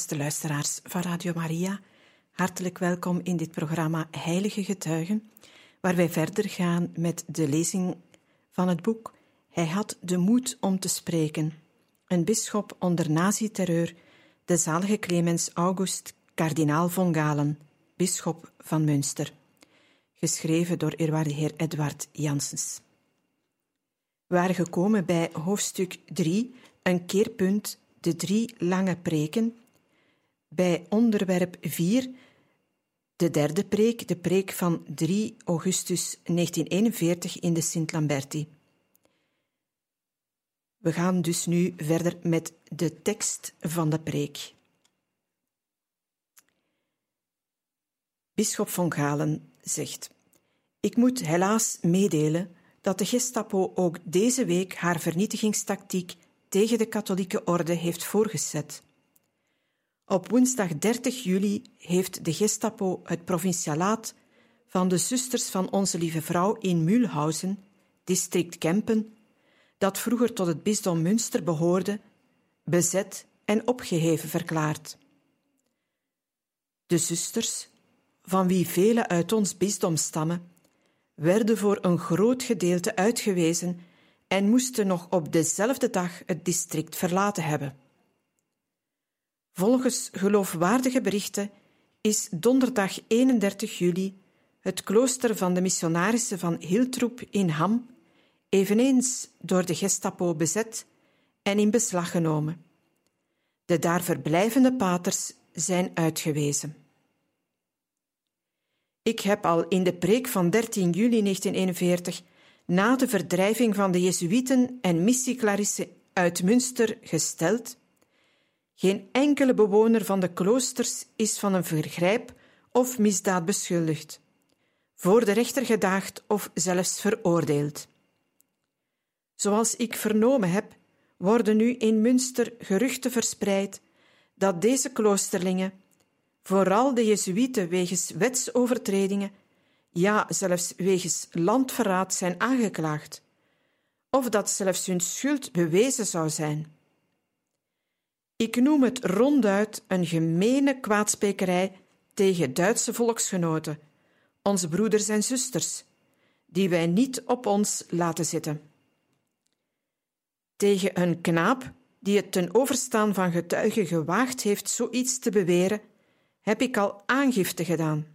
Beste luisteraars van Radio Maria, hartelijk welkom in dit programma Heilige Getuigen, waar wij verder gaan met de lezing van het boek Hij had de moed om te spreken. Een bisschop onder nazi-terreur, de zalige Clemens August, kardinaal von Galen, bisschop van Münster. Geschreven door eerwaarde heer Edward Janssens. We waren gekomen bij hoofdstuk 3, een keerpunt, de drie lange preken bij onderwerp 4, de derde preek, de preek van 3 augustus 1941 in de Sint-Lamberti. We gaan dus nu verder met de tekst van de preek. Bisschop van Galen zegt: Ik moet helaas meedelen dat de Gestapo ook deze week haar vernietigingstactiek tegen de katholieke orde heeft voorgezet. Op woensdag 30 juli heeft de Gestapo het provincialaat van de Zusters van Onze Lieve Vrouw in Mühlhausen, district Kempen, dat vroeger tot het bisdom Münster behoorde, bezet en opgeheven verklaard. De zusters, van wie vele uit ons bisdom stammen, werden voor een groot gedeelte uitgewezen en moesten nog op dezelfde dag het district verlaten hebben. Volgens geloofwaardige berichten is donderdag 31 juli het klooster van de missionarissen van Hiltroep in Ham eveneens door de Gestapo bezet en in beslag genomen. De daar verblijvende paters zijn uitgewezen. Ik heb al in de preek van 13 juli 1941, na de verdrijving van de Jezuïeten en missieclarissen uit Münster, gesteld geen enkele bewoner van de kloosters is van een vergrijp of misdaad beschuldigd, voor de rechter gedaagd of zelfs veroordeeld. Zoals ik vernomen heb, worden nu in Münster geruchten verspreid dat deze kloosterlingen, vooral de Jezuïeten wegens wetsovertredingen, ja zelfs wegens landverraad zijn aangeklaagd, of dat zelfs hun schuld bewezen zou zijn. Ik noem het ronduit een gemene kwaadsprekerij tegen Duitse volksgenoten, onze broeders en zusters, die wij niet op ons laten zitten. Tegen een knaap die het ten overstaan van getuigen gewaagd heeft zoiets te beweren, heb ik al aangifte gedaan.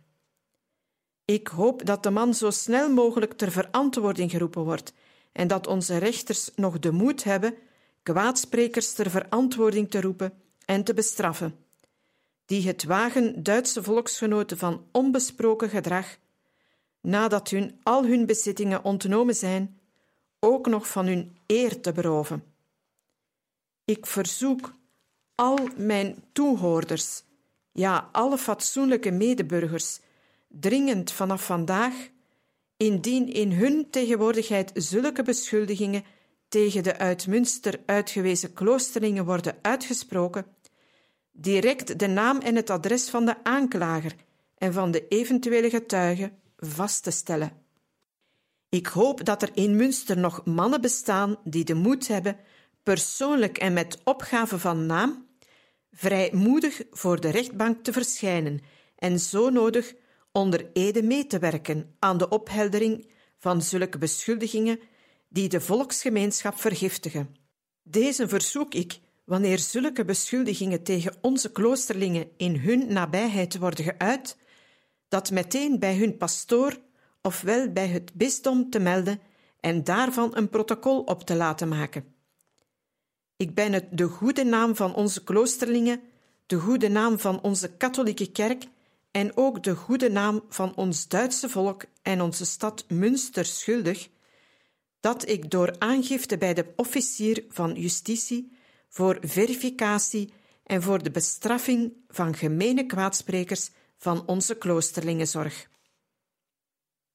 Ik hoop dat de man zo snel mogelijk ter verantwoording geroepen wordt en dat onze rechters nog de moed hebben kwaadsprekers ter verantwoording te roepen en te bestraffen, die het wagen Duitse volksgenoten van onbesproken gedrag, nadat hun al hun bezittingen ontnomen zijn, ook nog van hun eer te beroven. Ik verzoek al mijn toehoorders, ja, alle fatsoenlijke medeburgers, dringend vanaf vandaag, indien in hun tegenwoordigheid zulke beschuldigingen tegen de uit Münster uitgewezen kloosterlingen worden uitgesproken, direct de naam en het adres van de aanklager en van de eventuele getuige vast te stellen. Ik hoop dat er in Münster nog mannen bestaan die de moed hebben persoonlijk en met opgave van naam vrijmoedig voor de rechtbank te verschijnen en zo nodig onder ede mee te werken aan de opheldering van zulke beschuldigingen die de volksgemeenschap vergiftigen. Deze verzoek ik wanneer zulke beschuldigingen tegen onze kloosterlingen in hun nabijheid worden geuit, dat meteen bij hun pastoor ofwel bij het bisdom te melden en daarvan een protocol op te laten maken. Ik ben het de goede naam van onze kloosterlingen, de goede naam van onze katholieke kerk en ook de goede naam van ons Duitse volk en onze stad Münster schuldig dat ik door aangifte bij de officier van justitie voor verificatie en voor de bestraffing van gemene kwaadsprekers van onze kloosterlingen zorg.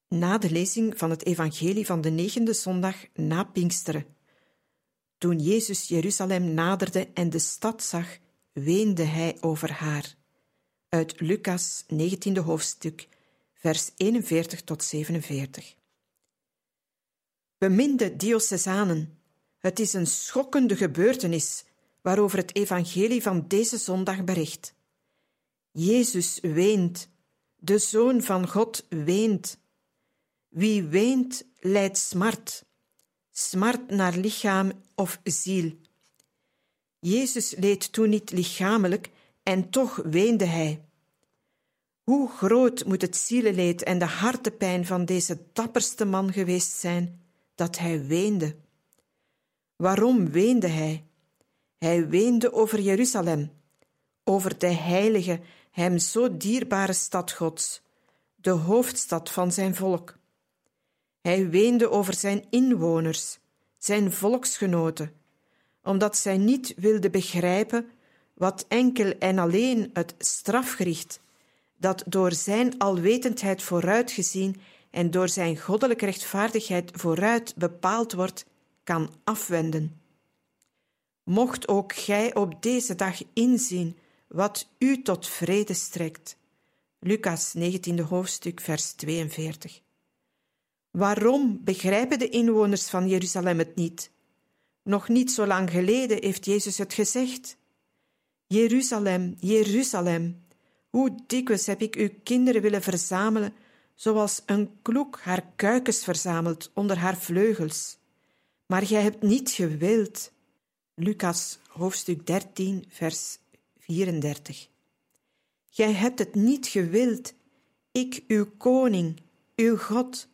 Na de lezing van het evangelie van de negende zondag na Pinksteren. Toen Jezus Jeruzalem naderde en de stad zag, weende hij over haar. Uit Lucas 19e hoofdstuk, vers 41 tot 47. Beminde diocesanen, het is een schokkende gebeurtenis waarover het evangelie van deze zondag bericht. Jezus weent, de Zoon van God weent. Wie weent, lijdt smart, smart naar lichaam of ziel. Jezus leed toen niet lichamelijk en toch weende hij. Hoe groot moet het zielenleed en de hartepijn van deze dapperste man geweest zijn dat hij weende? Waarom weende hij? Hij weende over Jeruzalem, over de heilige, hem zo dierbare stad Gods, de hoofdstad van zijn volk. Hij weende over zijn inwoners, zijn volksgenoten, omdat zij niet wilden begrijpen wat enkel en alleen het strafgericht, dat door zijn alwetendheid vooruitgezien en door zijn goddelijke rechtvaardigheid vooruit bepaald wordt, kan afwenden. Mocht ook gij op deze dag inzien wat u tot vrede strekt. Lucas 19 hoofdstuk vers 42. Waarom begrijpen de inwoners van Jeruzalem het niet? Nog niet zo lang geleden heeft Jezus het gezegd. Jeruzalem, Jeruzalem, hoe dikwijls heb ik uw kinderen willen verzamelen, zoals een kloek haar kuikens verzamelt onder haar vleugels. Maar gij hebt niet gewild. Lucas hoofdstuk 13, vers 34. Gij hebt het niet gewild, ik uw koning, uw God.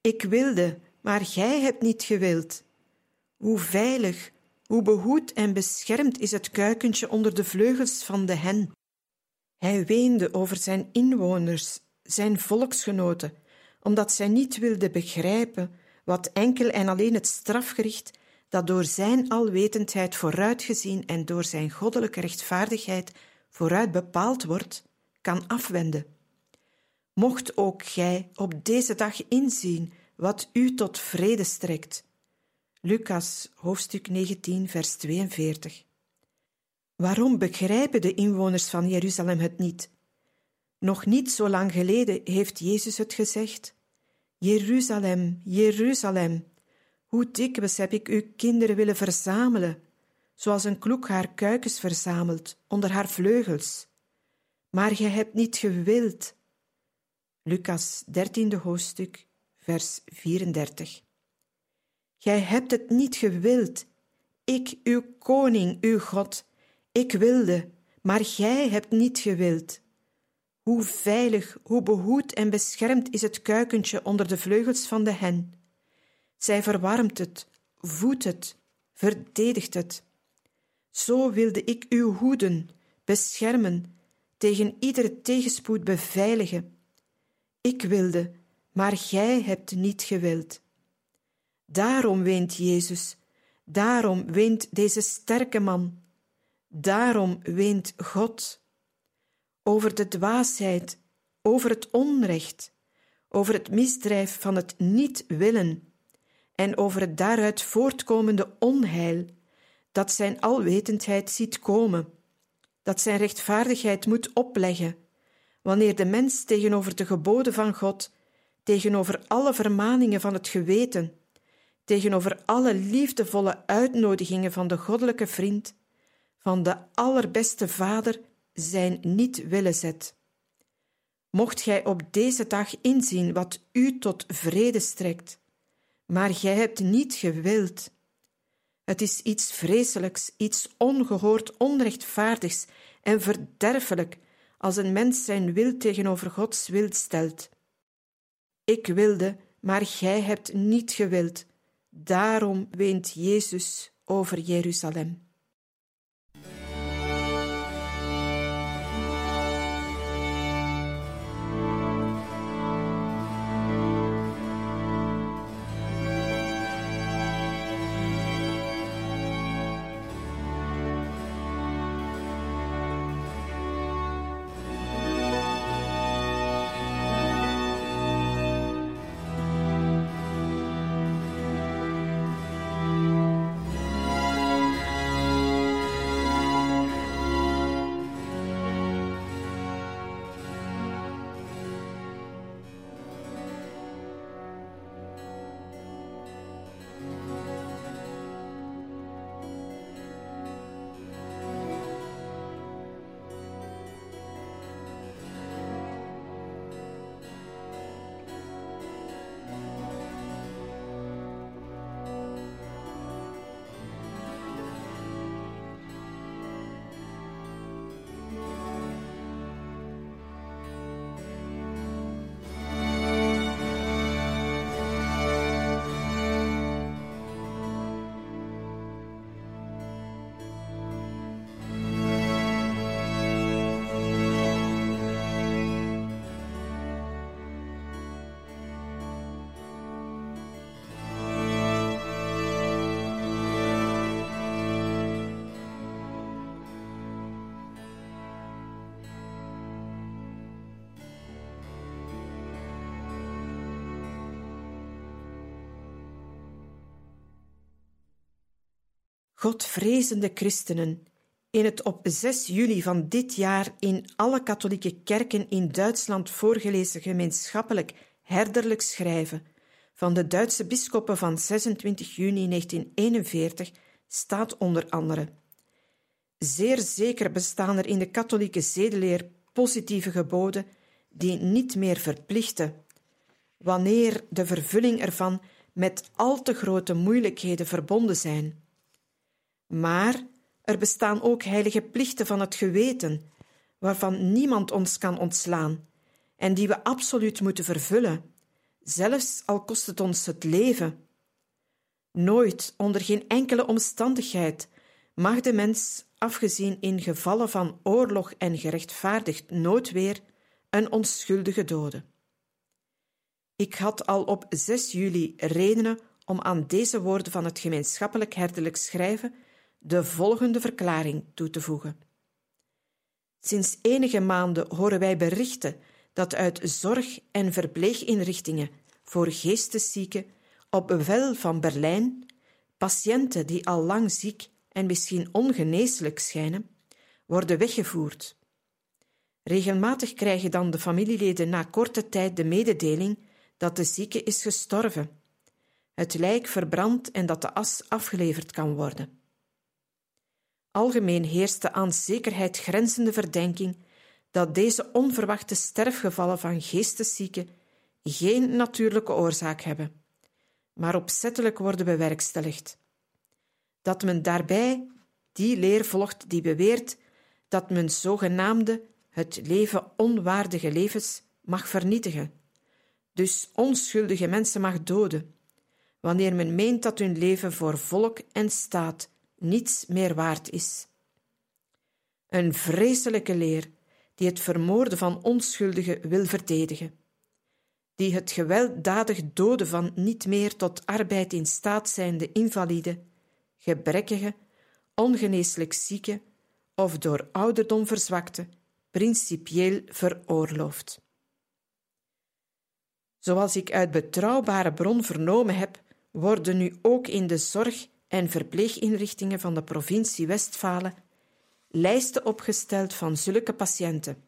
Ik wilde, maar gij hebt niet gewild. Hoe veilig, hoe behoed en beschermd is het kuikentje onder de vleugels van de hen. Hij weende over zijn inwoners, zijn volksgenoten, omdat zij niet wilden begrijpen wat enkel en alleen het strafgericht dat door zijn alwetendheid vooruitgezien en door zijn goddelijke rechtvaardigheid vooruit bepaald wordt, kan afwenden. Mocht ook gij op deze dag inzien wat u tot vrede strekt. Lucas hoofdstuk 19, vers 42. Waarom begrijpen de inwoners van Jeruzalem het niet? Nog niet zo lang geleden heeft Jezus het gezegd. Jeruzalem, Jeruzalem, hoe dikwijls heb ik uw kinderen willen verzamelen, zoals een kloek haar kuikens verzamelt onder haar vleugels. Maar gij hebt niet gewild. Lucas 13 hoofdstuk, vers 34. Gij hebt het niet gewild. Ik, uw koning, uw God, ik wilde, maar gij hebt niet gewild. Hoe veilig, hoe behoed en beschermd is het kuikentje onder de vleugels van de hen. Zij verwarmt het, voedt het, verdedigt het. Zo wilde ik uw hoeden, beschermen, tegen iedere tegenspoed beveiligen. Ik wilde, maar gij hebt niet gewild. Daarom weent Jezus, daarom weent deze sterke man, daarom weent God. Over de dwaasheid, over het onrecht, over het misdrijf van het niet willen en over het daaruit voortkomende onheil dat zijn alwetendheid ziet komen, dat zijn rechtvaardigheid moet opleggen, wanneer de mens tegenover de geboden van God, tegenover alle vermaningen van het geweten, tegenover alle liefdevolle uitnodigingen van de goddelijke vriend, van de allerbeste vader, zijn niet willen zet. Mocht gij op deze dag inzien wat u tot vrede strekt, maar gij hebt niet gewild. Het is iets vreselijks, iets ongehoord onrechtvaardigs en verderfelijk als een mens zijn wil tegenover Gods wil stelt. Ik wilde, maar gij hebt niet gewild. Daarom weent Jezus over Jeruzalem. Godvrezende christenen, in het op 6 juli van dit jaar in alle katholieke kerken in Duitsland voorgelezen gemeenschappelijk herderlijk schrijven van de Duitse bisschoppen van 26 juni 1941 staat onder andere Zeer zeker bestaan er in de katholieke zedeleer positieve geboden die niet meer verplichten, wanneer de vervulling ervan met al te grote moeilijkheden verbonden zijn. Maar er bestaan ook heilige plichten van het geweten, waarvan niemand ons kan ontslaan en die we absoluut moeten vervullen, zelfs al kost het ons het leven. Nooit, onder geen enkele omstandigheid, mag de mens, afgezien in gevallen van oorlog en gerechtvaardigd noodweer, een onschuldige doden. Ik had al op 6 juli redenen om aan deze woorden van het gemeenschappelijk herderlijk schrijven de volgende verklaring toe te voegen. Sinds enige maanden horen wij berichten dat uit zorg- en verpleeginrichtingen voor geesteszieken op bevel van Berlijn patiënten die al lang ziek en misschien ongeneeslijk schijnen, worden weggevoerd. Regelmatig krijgen dan de familieleden na korte tijd de mededeling dat de zieke is gestorven, het lijk verbrand en dat de as afgeleverd kan worden. Algemeen heerst de aan zekerheid grenzende verdenking dat deze onverwachte sterfgevallen van geesteszieken geen natuurlijke oorzaak hebben, maar opzettelijk worden bewerkstelligd. Dat men daarbij die leer volgt die beweert dat men zogenaamde het leven onwaardige levens mag vernietigen, dus onschuldige mensen mag doden, wanneer men meent dat hun leven voor volk en staat niets meer waard is. Een vreselijke leer die het vermoorden van onschuldigen wil verdedigen, die het gewelddadig doden van niet meer tot arbeid in staat zijnde invalide, gebrekkige, ongeneeslijk zieke of door ouderdom verzwakte, principieel veroorlooft. Zoals ik uit betrouwbare bron vernomen heb, worden nu ook in de zorg- en verpleeginrichtingen van de provincie Westfalen lijsten opgesteld van zulke patiënten,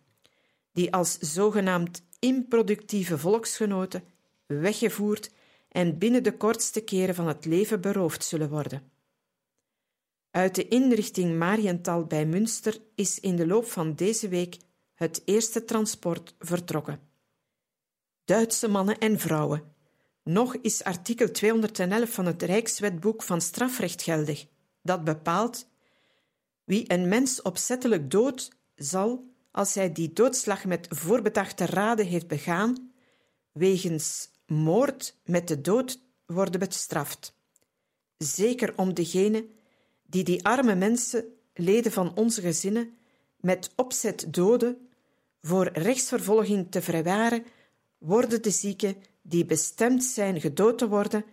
die als zogenaamd improductieve volksgenoten weggevoerd en binnen de kortste keren van het leven beroofd zullen worden. Uit de inrichting Mariental bij Münster is in de loop van deze week het eerste transport vertrokken. Duitse mannen en vrouwen. Nog is artikel 211 van het Rijkswetboek van strafrecht geldig, dat bepaalt wie een mens opzettelijk dood zal, als hij die doodslag met voorbedachte raden heeft begaan, wegens moord met de dood worden bestraft. Zeker om degene die die arme mensen, leden van onze gezinnen, met opzet doden, voor rechtsvervolging te verwaren, worden de zieken die bestemd zijn gedood te worden,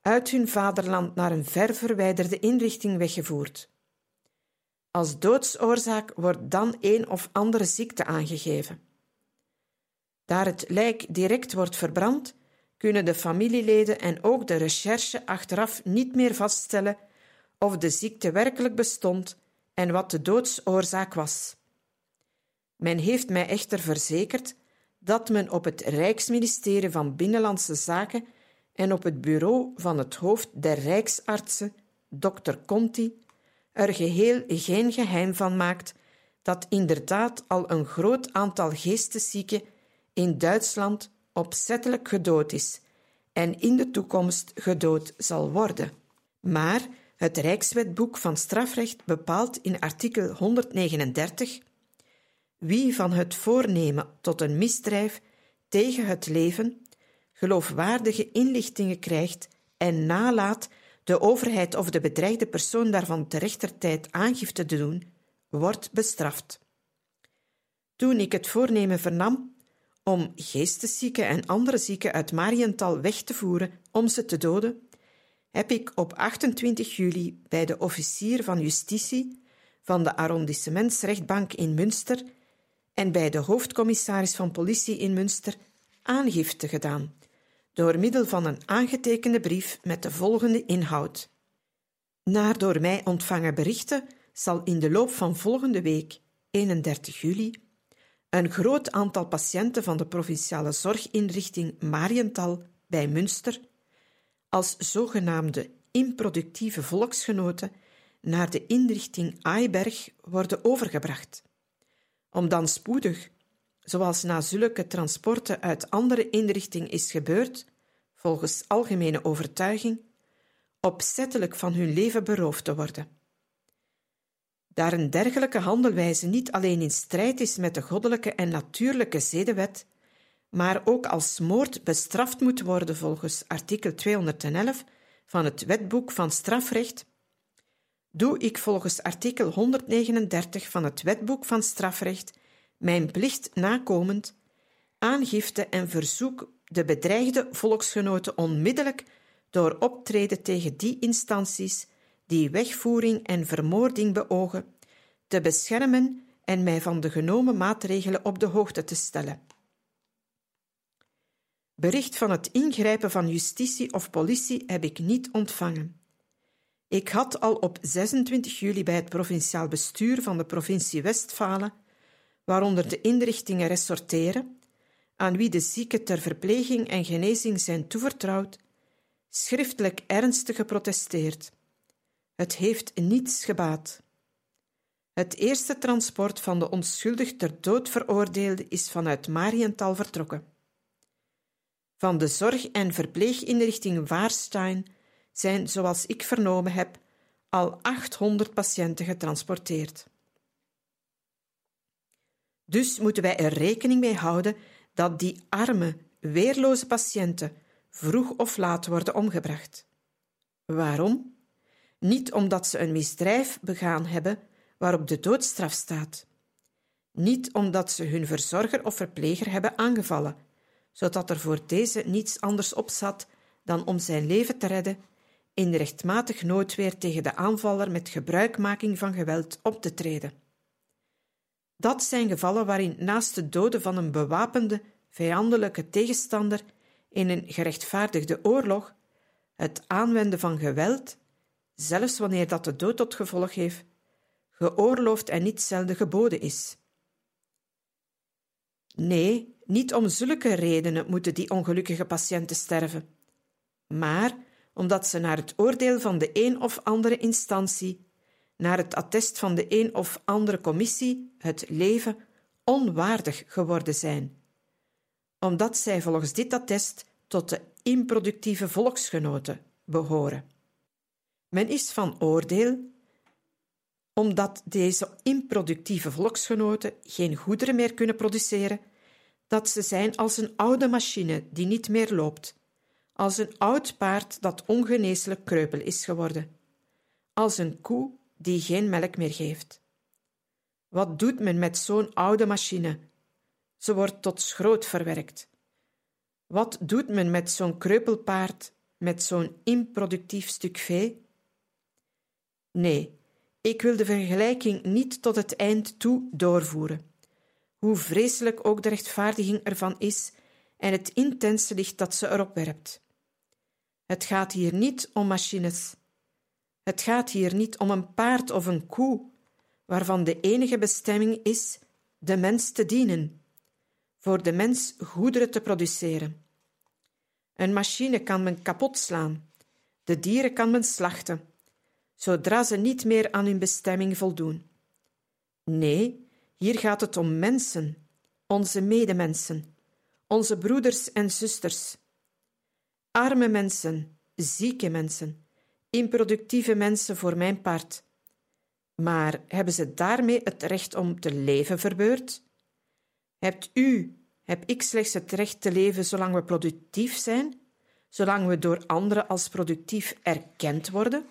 uit hun vaderland naar een ver verwijderde inrichting weggevoerd. Als doodsoorzaak wordt dan een of andere ziekte aangegeven. Daar het lijk direct wordt verbrand, kunnen de familieleden en ook de recherche achteraf niet meer vaststellen of de ziekte werkelijk bestond en wat de doodsoorzaak was. Men heeft mij echter verzekerd dat men op het Rijksministerie van Binnenlandse Zaken en op het bureau van het hoofd der Rijksartsen, dokter Conti, er geheel geen geheim van maakt dat inderdaad al een groot aantal geesteszieken in Duitsland opzettelijk gedood is en in de toekomst gedood zal worden. Maar het Rijkswetboek van strafrecht bepaalt in artikel 139 wie van het voornemen tot een misdrijf tegen het leven geloofwaardige inlichtingen krijgt en nalaat de overheid of de bedreigde persoon daarvan te aangifte te doen, wordt bestraft. Toen ik het voornemen vernam om geesteszieken en andere zieken uit Mariental weg te voeren om ze te doden, heb ik op 28 juli bij de officier van justitie van de arrondissementsrechtbank in Münster en bij de hoofdcommissaris van politie in Münster aangifte gedaan door middel van een aangetekende brief met de volgende inhoud. Naar door mij ontvangen berichten zal in de loop van volgende week, 31 juli, een groot aantal patiënten van de provinciale zorginrichting Mariental bij Münster als zogenaamde improductieve volksgenoten naar de inrichting Aiberg worden overgebracht, om dan spoedig, zoals na zulke transporten uit andere inrichtingen is gebeurd, volgens algemene overtuiging, opzettelijk van hun leven beroofd te worden. Daar een dergelijke handelwijze niet alleen in strijd is met de goddelijke en natuurlijke zedenwet, maar ook als moord bestraft moet worden volgens artikel 211 van het Wetboek van Strafrecht, doe ik volgens artikel 139 van het Wetboek van Strafrecht mijn plicht nakomend aangifte en verzoek de bedreigde volksgenoten onmiddellijk door optreden tegen die instanties die wegvoering en vermoording beogen, te beschermen en mij van de genomen maatregelen op de hoogte te stellen. Bericht van het ingrijpen van justitie of politie heb ik niet ontvangen. Ik had al op 26 juli bij het provinciaal bestuur van de provincie Westfalen, waaronder de inrichtingen ressorteren, aan wie de zieken ter verpleging en genezing zijn toevertrouwd, schriftelijk ernstig geprotesteerd. Het heeft niets gebaat. Het eerste transport van de onschuldig ter dood veroordeelde is vanuit Mariental vertrokken. Van de zorg- en verpleeginrichting Waarstein zijn, zoals ik vernomen heb, al 800 patiënten getransporteerd. Dus moeten wij er rekening mee houden dat die arme, weerloze patiënten vroeg of laat worden omgebracht. Waarom? Niet omdat ze een misdrijf begaan hebben waarop de doodstraf staat. Niet omdat ze hun verzorger of verpleger hebben aangevallen, zodat er voor deze niets anders op zat dan om zijn leven te redden, in rechtmatig noodweer tegen de aanvaller met gebruikmaking van geweld op te treden. Dat zijn gevallen waarin naast de doden van een bewapende, vijandelijke tegenstander in een gerechtvaardigde oorlog het aanwenden van geweld, zelfs wanneer dat de dood tot gevolg heeft, geoorloofd en niet zelden geboden is. Nee, niet om zulke redenen moeten die ongelukkige patiënten sterven, maar omdat ze naar het oordeel van de een of andere instantie, naar het attest van de een of andere commissie, het leven onwaardig geworden zijn, omdat zij volgens dit attest tot de improductieve volksgenoten behoren. Men is van oordeel omdat deze improductieve volksgenoten geen goederen meer kunnen produceren, dat ze zijn als een oude machine die niet meer loopt, als een oud paard dat ongeneeslijk kreupel is geworden, als een koe die geen melk meer geeft. Wat doet men met zo'n oude machine? Ze wordt tot schroot verwerkt. Wat doet men met zo'n kreupelpaard, met zo'n improductief stuk vee? Nee, ik wil de vergelijking niet tot het eind toe doorvoeren. Hoe vreselijk ook de rechtvaardiging ervan is en het intense licht dat ze erop werpt. Het gaat hier niet om machines. Het gaat hier niet om een paard of een koe, waarvan de enige bestemming is de mens te dienen, voor de mens goederen te produceren. Een machine kan men kapot slaan, de dieren kan men slachten, zodra ze niet meer aan hun bestemming voldoen. Nee, hier gaat het om mensen, onze medemensen, onze broeders en zusters. Arme mensen, zieke mensen, improductieve mensen voor mijn part. Maar hebben ze daarmee het recht om te leven verbeurd? Hebt u, heb ik slechts het recht te leven zolang we productief zijn, zolang we door anderen als productief erkend worden?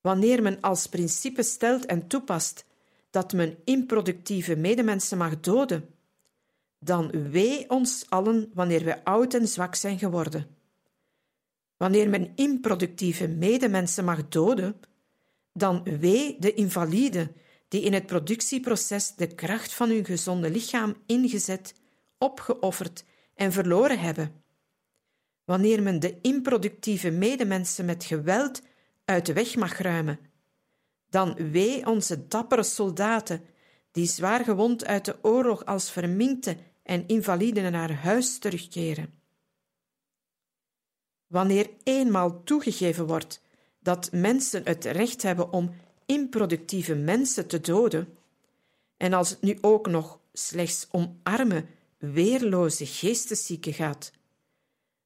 Wanneer men als principe stelt en toepast dat men improductieve medemensen mag doden, dan wee ons allen wanneer we oud en zwak zijn geworden. Wanneer men improductieve medemensen mag doden, dan wee de invalide die in het productieproces de kracht van hun gezonde lichaam ingezet, opgeofferd en verloren hebben. Wanneer men de improductieve medemensen met geweld uit de weg mag ruimen. Dan wee onze dappere soldaten, die zwaar gewond uit de oorlog als verminkte en invalide naar huis terugkeren. Wanneer eenmaal toegegeven wordt dat mensen het recht hebben om improductieve mensen te doden, en als het nu ook nog slechts om arme, weerloze geesteszieken gaat,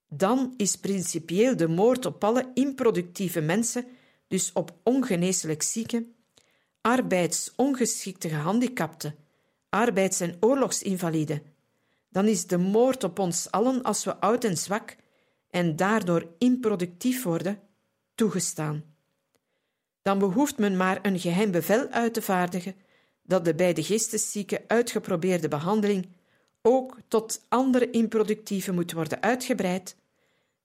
dan is principieel de moord op alle improductieve mensen, dus op ongeneeslijk zieken, arbeidsongeschikte gehandicapten, arbeids- en oorlogsinvaliden, dan is de moord op ons allen als we oud en zwak en daardoor improductief worden, toegestaan. Dan behoeft men maar een geheim bevel uit te vaardigen dat de bij de geesteszieken uitgeprobeerde behandeling ook tot andere improductieve moet worden uitgebreid,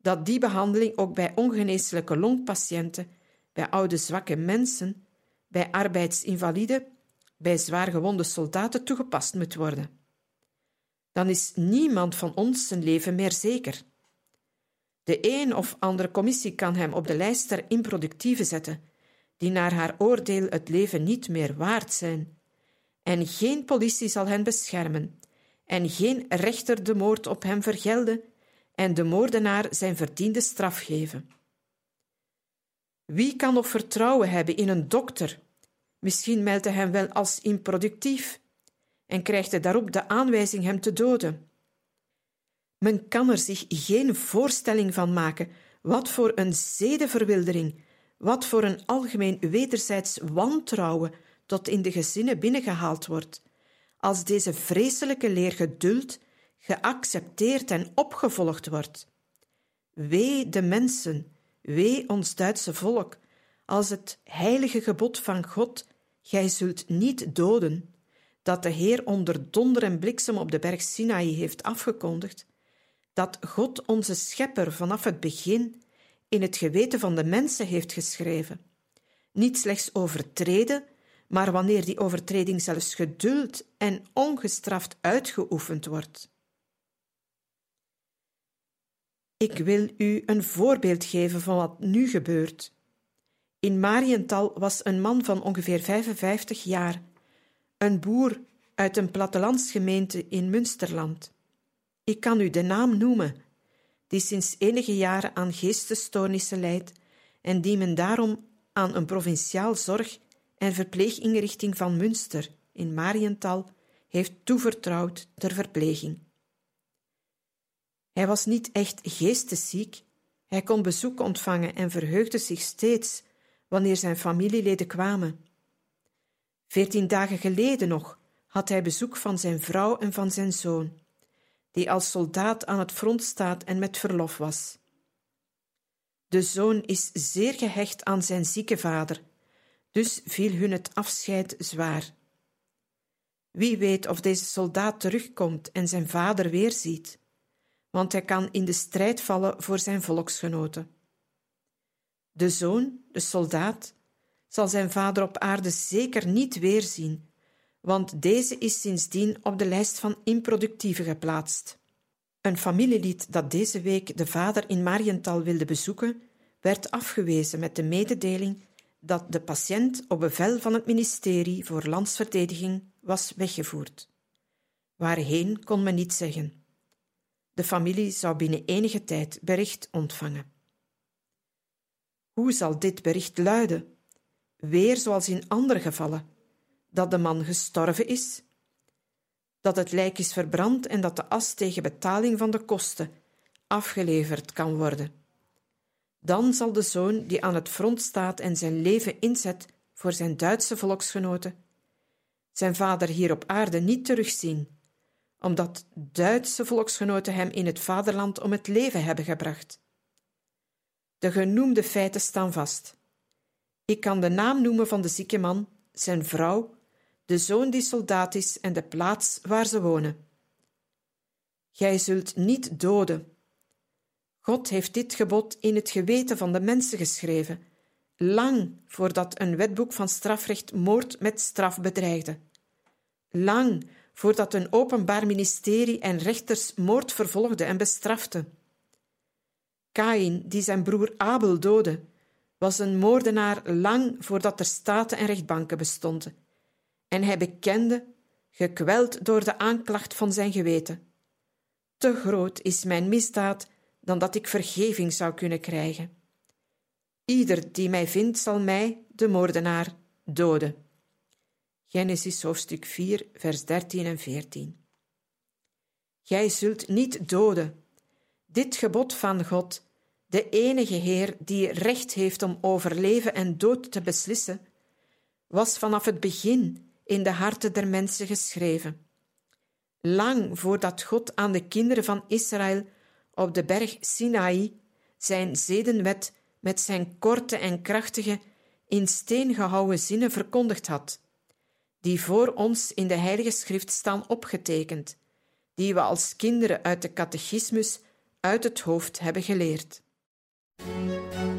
dat die behandeling ook bij ongeneeslijke longpatiënten, bij oude zwakke mensen, bij arbeidsinvaliden, bij zwaargewonde soldaten toegepast moet worden. Dan is niemand van ons zijn leven meer zeker. De een of andere commissie kan hem op de lijst der improductieve zetten, die naar haar oordeel het leven niet meer waard zijn. En geen politie zal hen beschermen, en geen rechter de moord op hem vergelden en de moordenaar zijn verdiende straf geven. Wie kan nog vertrouwen hebben in een dokter? Misschien meldt hij hem wel als improductief en krijgt hij daarop de aanwijzing hem te doden. Men kan er zich geen voorstelling van maken wat voor een zedenverwildering, wat voor een algemeen wederzijds wantrouwen tot in de gezinnen binnengehaald wordt, als deze vreselijke leer geduld, geaccepteerd en opgevolgd wordt. Wee de mensen, wee ons Duitse volk, als het heilige gebod van God, gij zult niet doden, dat de Heer onder donder en bliksem op de berg Sinaï heeft afgekondigd, dat God onze schepper vanaf het begin in het geweten van de mensen heeft geschreven, niet slechts overtreden, maar wanneer die overtreding zelfs geduld en ongestraft uitgeoefend wordt. Ik wil u een voorbeeld geven van wat nu gebeurt. In Mariental was een man van ongeveer 55 jaar, een boer uit een plattelandsgemeente in Münsterland. Ik kan u de naam noemen, die sinds enige jaren aan geestesstoornissen leidt en die men daarom aan een provinciaal zorg- en verpleeginrichting van Münster in Mariental heeft toevertrouwd ter verpleging. Hij was niet echt geestesziek, hij kon bezoek ontvangen en verheugde zich steeds wanneer zijn familieleden kwamen. Veertien dagen geleden nog had hij bezoek van zijn vrouw en van zijn zoon, die als soldaat aan het front staat en met verlof was. De zoon is zeer gehecht aan zijn zieke vader, dus viel hun het afscheid zwaar. Wie weet of deze soldaat terugkomt en zijn vader weerziet, want hij kan in de strijd vallen voor zijn volksgenoten. De zoon, de soldaat, zal zijn vader op aarde zeker niet weerzien, want deze is sindsdien op de lijst van improductieve geplaatst. Een familielid dat deze week de vader in Mariental wilde bezoeken, werd afgewezen met de mededeling dat de patiënt op bevel van het ministerie voor landsverdediging was weggevoerd. Waarheen kon men niet zeggen. De familie zou binnen enige tijd bericht ontvangen. Hoe zal dit bericht luiden? Weer zoals in andere gevallen: dat de man gestorven is, dat het lijk is verbrand en dat de as tegen betaling van de kosten afgeleverd kan worden. Dan zal de zoon die aan het front staat en zijn leven inzet voor zijn Duitse volksgenoten, zijn vader hier op aarde niet terugzien, omdat Duitse volksgenoten hem in het vaderland om het leven hebben gebracht. De genoemde feiten staan vast. Ik kan de naam noemen van de zieke man, zijn vrouw, de zoon die soldaat is en de plaats waar ze wonen. Gij zult niet doden. God heeft dit gebod in het geweten van de mensen geschreven, lang voordat een wetboek van strafrecht moord met straf bedreigde. Lang voordat een openbaar ministerie en rechters moord vervolgde en bestrafte. Kain, die zijn broer Abel doodde, was een moordenaar lang voordat er staten en rechtbanken bestonden, en hij bekende, gekweld door de aanklacht van zijn geweten. Te groot is mijn misdaad dan dat ik vergeving zou kunnen krijgen. Ieder die mij vindt, zal mij, de moordenaar, doden. Genesis hoofdstuk 4, vers 13 en 14. Gij zult niet doden. Dit gebod van God, de enige Heer die recht heeft om over leven en dood te beslissen, was vanaf het begin in de harten der mensen geschreven. Lang voordat God aan de kinderen van Israël op de berg Sinaï zijn zedenwet met zijn korte en krachtige, in steen gehouwen zinnen verkondigd had, die voor ons in de Heilige Schrift staan opgetekend, die we als kinderen uit de catechismus uit het hoofd hebben geleerd. Música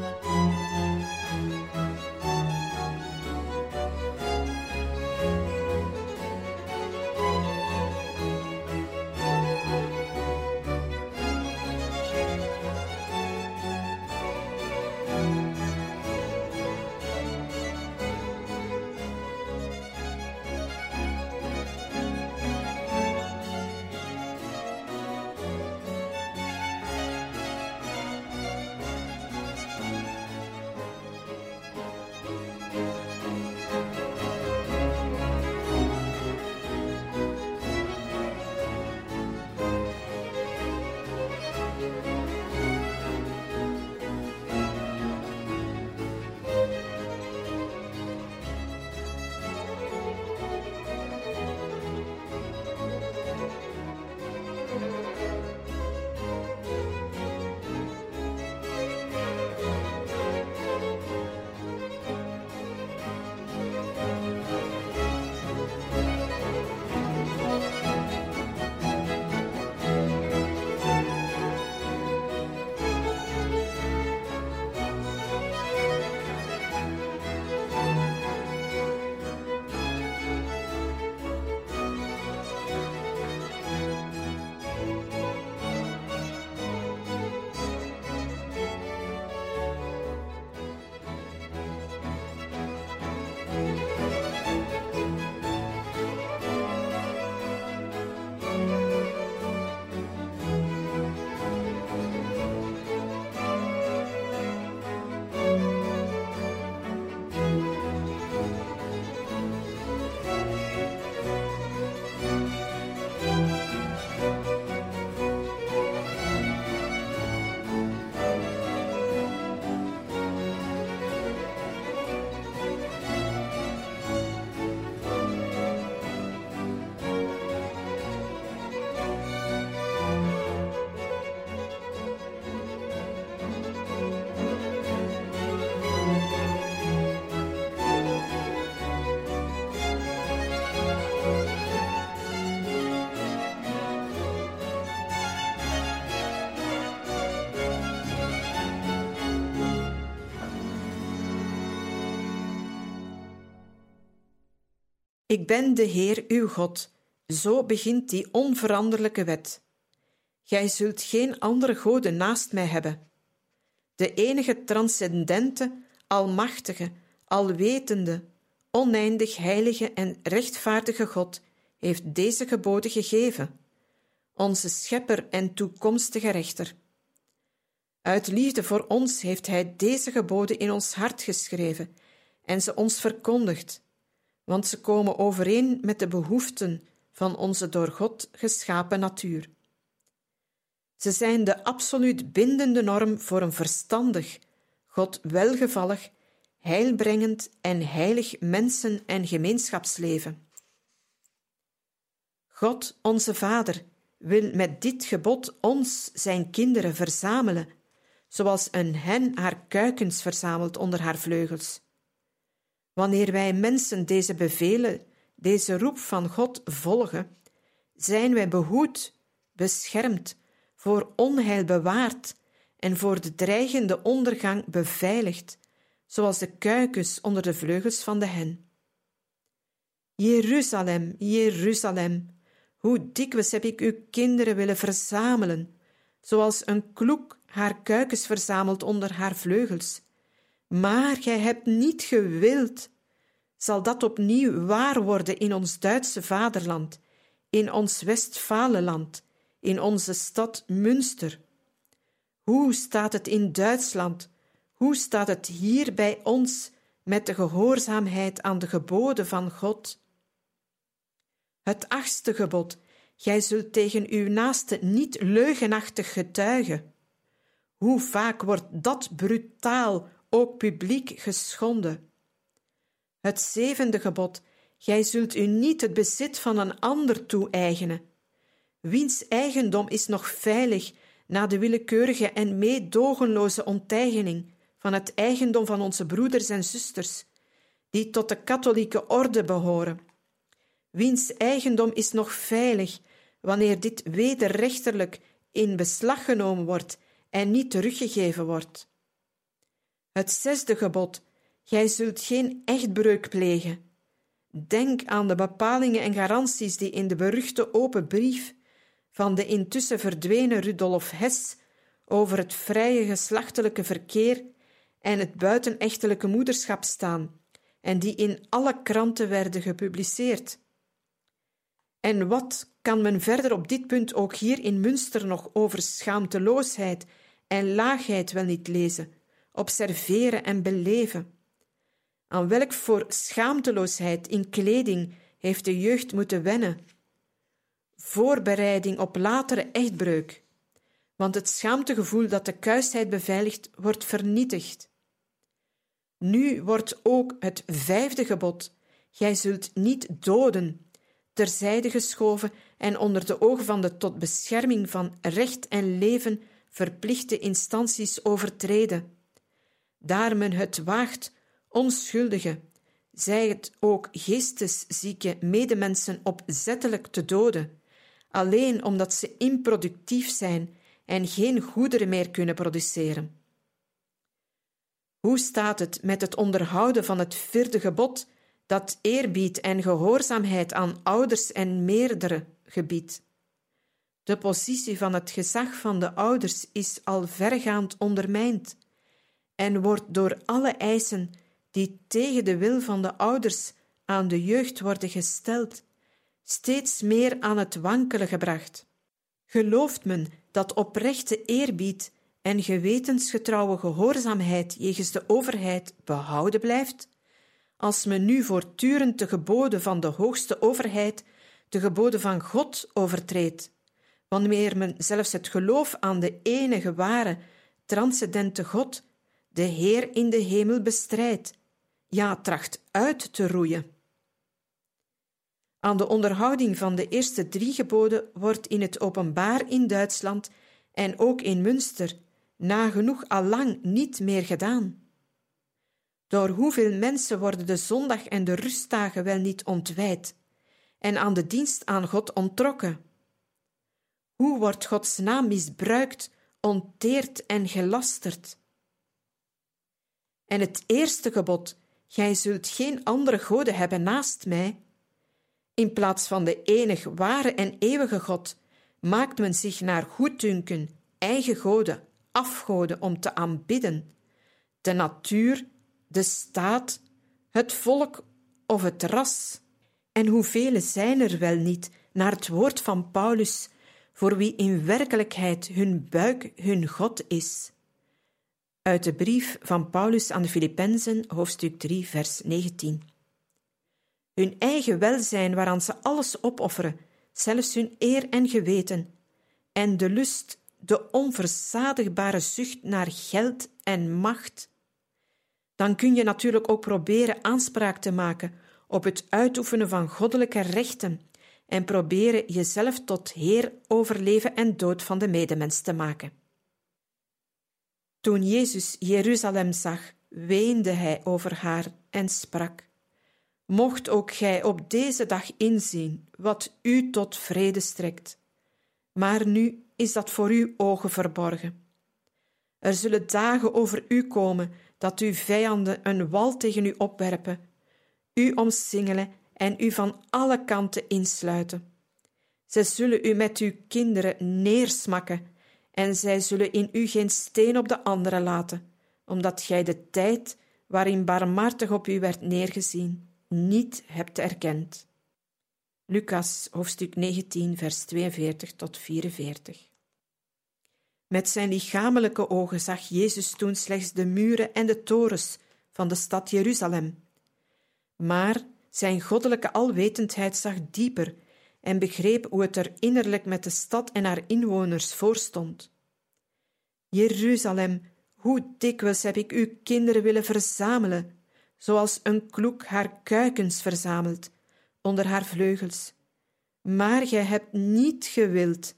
Ik ben de Heer uw God. Zo begint die onveranderlijke wet. Gij zult geen andere goden naast mij hebben. De enige transcendente, almachtige, alwetende, oneindig heilige en rechtvaardige God heeft deze geboden gegeven, onze schepper en toekomstige rechter. Uit liefde voor ons heeft Hij deze geboden in ons hart geschreven en ze ons verkondigd want ze komen overeen met de behoeften van onze door God geschapen natuur. Ze zijn de absoluut bindende norm voor een verstandig, God welgevallig, heilbrengend en heilig mensen- en gemeenschapsleven. God, onze Vader, wil met dit gebod ons, zijn kinderen, verzamelen, zoals een hen haar kuikens verzamelt onder haar vleugels. Wanneer wij mensen deze bevelen, deze roep van God volgen, zijn wij behoed, beschermd, voor onheil bewaard en voor de dreigende ondergang beveiligd, zoals de kuikens onder de vleugels van de hen. Jeruzalem, Jeruzalem, hoe dikwijls heb ik uw kinderen willen verzamelen, zoals een kloek haar kuikens verzamelt onder haar vleugels, Maar gij hebt niet gewild. Zal dat opnieuw waar worden in ons Duitse vaderland, in ons Westfalenland, in onze stad Münster? Hoe staat het in Duitsland? Hoe staat het hier bij ons met de gehoorzaamheid aan de geboden van God? Het achtste gebod: Gij zult tegen uw naaste niet leugenachtig getuigen. Hoe vaak wordt dat brutaal ook publiek geschonden? Het zevende gebod: Gij zult u niet het bezit van een ander toe-eigenen. Wiens eigendom is nog veilig na de willekeurige en meedogenloze onteigening van het eigendom van onze broeders en zusters, die tot de katholieke orde behoren? Wiens eigendom is nog veilig wanneer dit wederrechterlijk in beslag genomen wordt en niet teruggegeven wordt? Het zesde gebod: Gij zult geen echtbreuk plegen. Denk aan de bepalingen en garanties die in de beruchte open brief van de intussen verdwenen Rudolf Hess over het vrije geslachtelijke verkeer en het buitenechtelijke moederschap staan, en die in alle kranten werden gepubliceerd. En wat kan men verder op dit punt ook hier in Münster nog over schaamteloosheid en laagheid wel niet lezen, observeren en beleven? Aan welk voor schaamteloosheid in kleding heeft de jeugd moeten wennen? Voorbereiding op latere echtbreuk, want het schaamtegevoel dat de kuisheid beveiligt, wordt vernietigd. Nu wordt ook het vijfde gebod: Gij zult niet doden, terzijde geschoven en onder de ogen van de tot bescherming van recht en leven verplichte instanties overtreden. Daar men het waagt onschuldige, zij het ook geesteszieke medemensen opzettelijk te doden, alleen omdat ze improductief zijn en geen goederen meer kunnen produceren. Hoe staat het met het onderhouden van het vierde gebod, dat eerbied en gehoorzaamheid aan ouders en meerdere gebiedt? De positie van het gezag van de ouders is al vergaand ondermijnd en wordt door alle eisen die tegen de wil van de ouders aan de jeugd worden gesteld, steeds meer aan het wankelen gebracht. Gelooft men dat oprechte eerbied en gewetensgetrouwe gehoorzaamheid jegens de overheid behouden blijft, als men nu voortdurend de geboden van de hoogste overheid, de geboden van God overtreedt, wanneer men zelfs het geloof aan de enige ware, transcendente God, de Heer in de hemel bestrijdt, ja, tracht uit te roeien. Aan de onderhouding van de eerste drie geboden wordt in het openbaar in Duitsland en ook in Münster nagenoeg allang niet meer gedaan. Door hoeveel mensen worden de zondag en de rustdagen wel niet ontwijd en aan de dienst aan God onttrokken? Hoe wordt Gods naam misbruikt, onteerd en gelasterd? En het eerste gebod, gij zult geen andere goden hebben naast mij. In plaats van de enig ware en eeuwige God maakt men zich naar goeddunken eigen goden afgoden om te aanbidden, de natuur, de staat, het volk of het ras. En hoeveel zijn er wel niet, naar het woord van Paulus, voor wie in werkelijkheid hun buik hun God is. Uit de brief van Paulus aan de Filippenzen, hoofdstuk 3, vers 19. Hun eigen welzijn waaraan ze alles opofferen, zelfs hun eer en geweten, en de lust de onverzadigbare zucht naar geld en macht, dan kun je natuurlijk ook proberen aanspraak te maken op het uitoefenen van goddelijke rechten en proberen jezelf tot Heer over leven en dood van de medemens te maken. Toen Jezus Jeruzalem zag, weende hij over haar en sprak: Mocht ook gij op deze dag inzien wat u tot vrede strekt. Maar nu is dat voor uw ogen verborgen. Er zullen dagen over u komen dat uw vijanden een wal tegen u opwerpen, u omsingelen en u van alle kanten insluiten. Zij zullen u met uw kinderen neersmakken en zij zullen in u geen steen op de andere laten, omdat gij de tijd waarin barmhartig op u werd neergezien, niet hebt erkend. Lucas hoofdstuk 19, vers 42 tot 44. Met zijn lichamelijke ogen zag Jezus toen slechts de muren en de torens van de stad Jeruzalem. Maar zijn goddelijke alwetendheid zag dieper en begreep hoe het er innerlijk met de stad en haar inwoners voorstond. Jeruzalem, hoe dikwijls heb ik uw kinderen willen verzamelen, zoals een kloek haar kuikens verzamelt onder haar vleugels. Maar gij hebt niet gewild.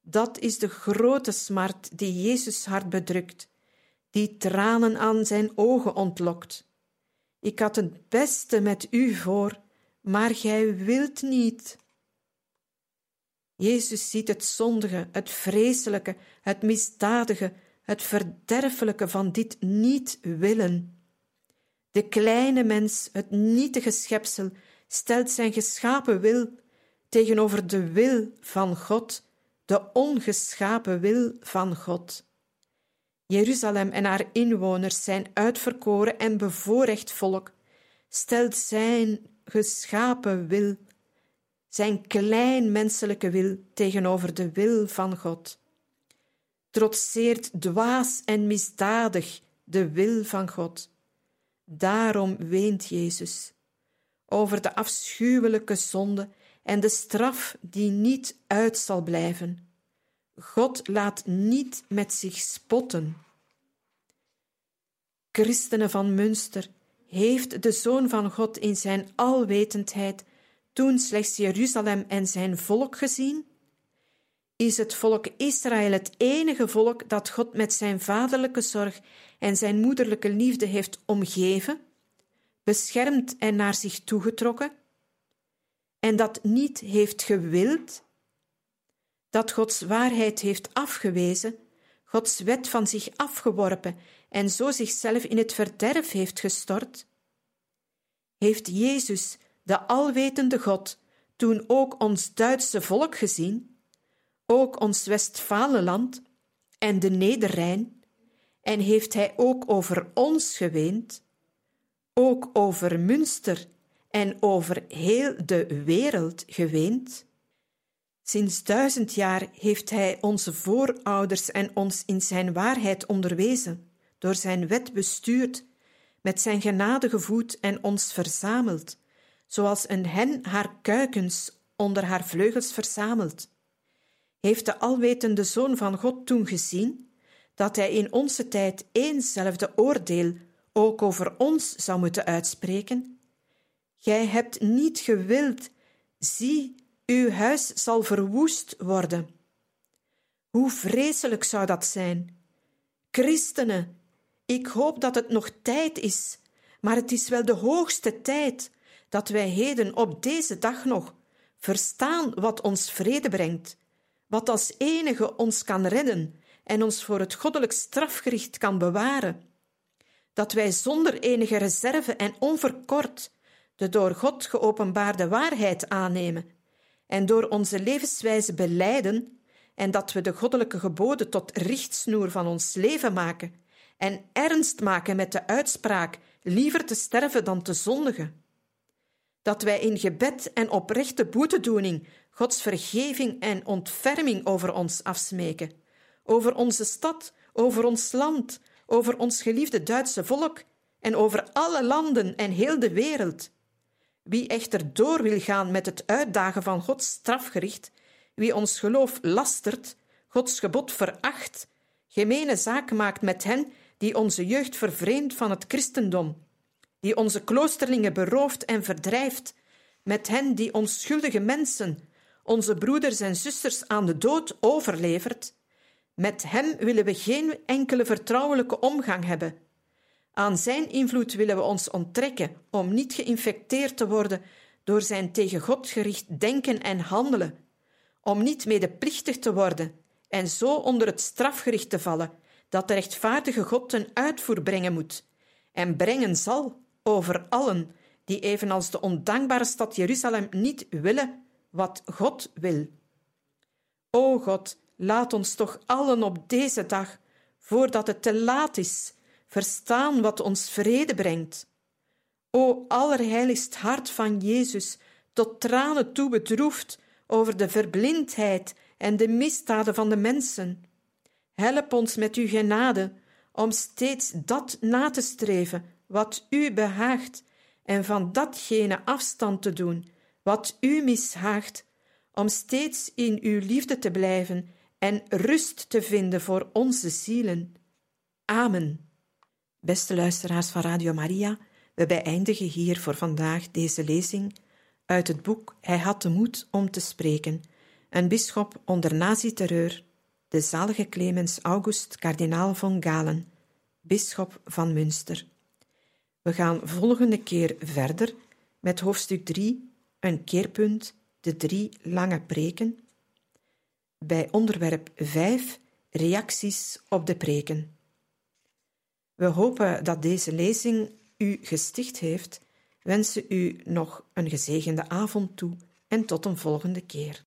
Dat is de grote smart die Jezus hart bedrukt, die tranen aan zijn ogen ontlokt. Ik had het beste met u voor, maar gij wilt niet. Jezus ziet het zondige, het vreselijke, het misdadige, het verderfelijke van dit niet willen. De kleine mens, het nietige schepsel, stelt zijn geschapen wil tegenover de wil van God, de ongeschapen wil van God. Jeruzalem en haar inwoners zijn uitverkoren en bevoorrecht volk, stelt zijn geschapen wil, zijn klein menselijke wil tegenover de wil van God. Trotseert dwaas en misdadig de wil van God. Daarom weent Jezus over de afschuwelijke zonde en de straf die niet uit zal blijven. God laat niet met zich spotten. Christenen van Münster heeft de Zoon van God in zijn alwetendheid toen slechts Jeruzalem en zijn volk gezien? Is het volk Israël het enige volk dat God met zijn vaderlijke zorg en zijn moederlijke liefde heeft omgeven, beschermd en naar zich toegetrokken? En dat niet heeft gewild? Dat Gods waarheid heeft afgewezen, Gods wet van zich afgeworpen en zo zichzelf in het verderf heeft gestort? Heeft Jezus de alwetende God, toen ook ons Duitse volk gezien, ook ons Westfalenland en de Nederrijn, en heeft hij ook over ons geweend, ook over Münster en over heel de wereld geweend? Sinds duizend jaar heeft hij onze voorouders en ons in zijn waarheid onderwezen, door zijn wet bestuurd, met zijn genadige voet en ons verzameld, zoals een hen haar kuikens onder haar vleugels verzamelt. Heeft de alwetende Zoon van God toen gezien dat hij in onze tijd éénzelfde oordeel ook over ons zou moeten uitspreken? Gij hebt niet gewild, zie, uw huis zal verwoest worden. Hoe vreselijk zou dat zijn? Christenen, ik hoop dat het nog tijd is, maar het is wel de hoogste tijd dat wij heden op deze dag nog verstaan wat ons vrede brengt, wat als enige ons kan redden en ons voor het goddelijk strafgericht kan bewaren. Dat wij zonder enige reserve en onverkort de door God geopenbaarde waarheid aannemen en door onze levenswijze beleiden en dat we de goddelijke geboden tot richtsnoer van ons leven maken en ernst maken met de uitspraak liever te sterven dan te zondigen dat wij in gebed en oprechte boetedoening Gods vergeving en ontferming over ons afsmeken, over onze stad, over ons land, over ons geliefde Duitse volk en over alle landen en heel de wereld. Wie echter door wil gaan met het uitdagen van Gods strafgericht, wie ons geloof lastert, Gods gebod veracht, gemene zaak maakt met hen die onze jeugd vervreemd van het christendom, die onze kloosterlingen berooft en verdrijft, met hen die onschuldige mensen, onze broeders en zusters aan de dood overlevert, met hem willen we geen enkele vertrouwelijke omgang hebben. Aan zijn invloed willen we ons onttrekken om niet geïnfecteerd te worden door zijn tegen God gericht denken en handelen, om niet medeplichtig te worden en zo onder het strafgericht te vallen dat de rechtvaardige God ten uitvoer brengen moet en brengen zal over allen die evenals de ondankbare stad Jeruzalem niet willen wat God wil. O God, laat ons toch allen op deze dag, voordat het te laat is, verstaan wat ons vrede brengt. O allerheiligst hart van Jezus, tot tranen toe bedroefd over de verblindheid en de misdaden van de mensen. Help ons met uw genade om steeds dat na te streven wat u behaagt en van datgene afstand te doen wat u mishaagt, om steeds in uw liefde te blijven en rust te vinden voor onze zielen. Amen. Beste luisteraars van Radio Maria, we beëindigen hier voor vandaag deze lezing uit het boek Hij had de moed om te spreken, een bisschop onder nazi-terreur, de zalige Clemens August kardinaal von Galen, bisschop van Münster. We gaan volgende keer verder met hoofdstuk 3, een keerpunt, de drie lange preken. Bij onderwerp 5, reacties op de preken. We hopen dat deze lezing u gesticht heeft, wensen u nog een gezegende avond toe en tot een volgende keer.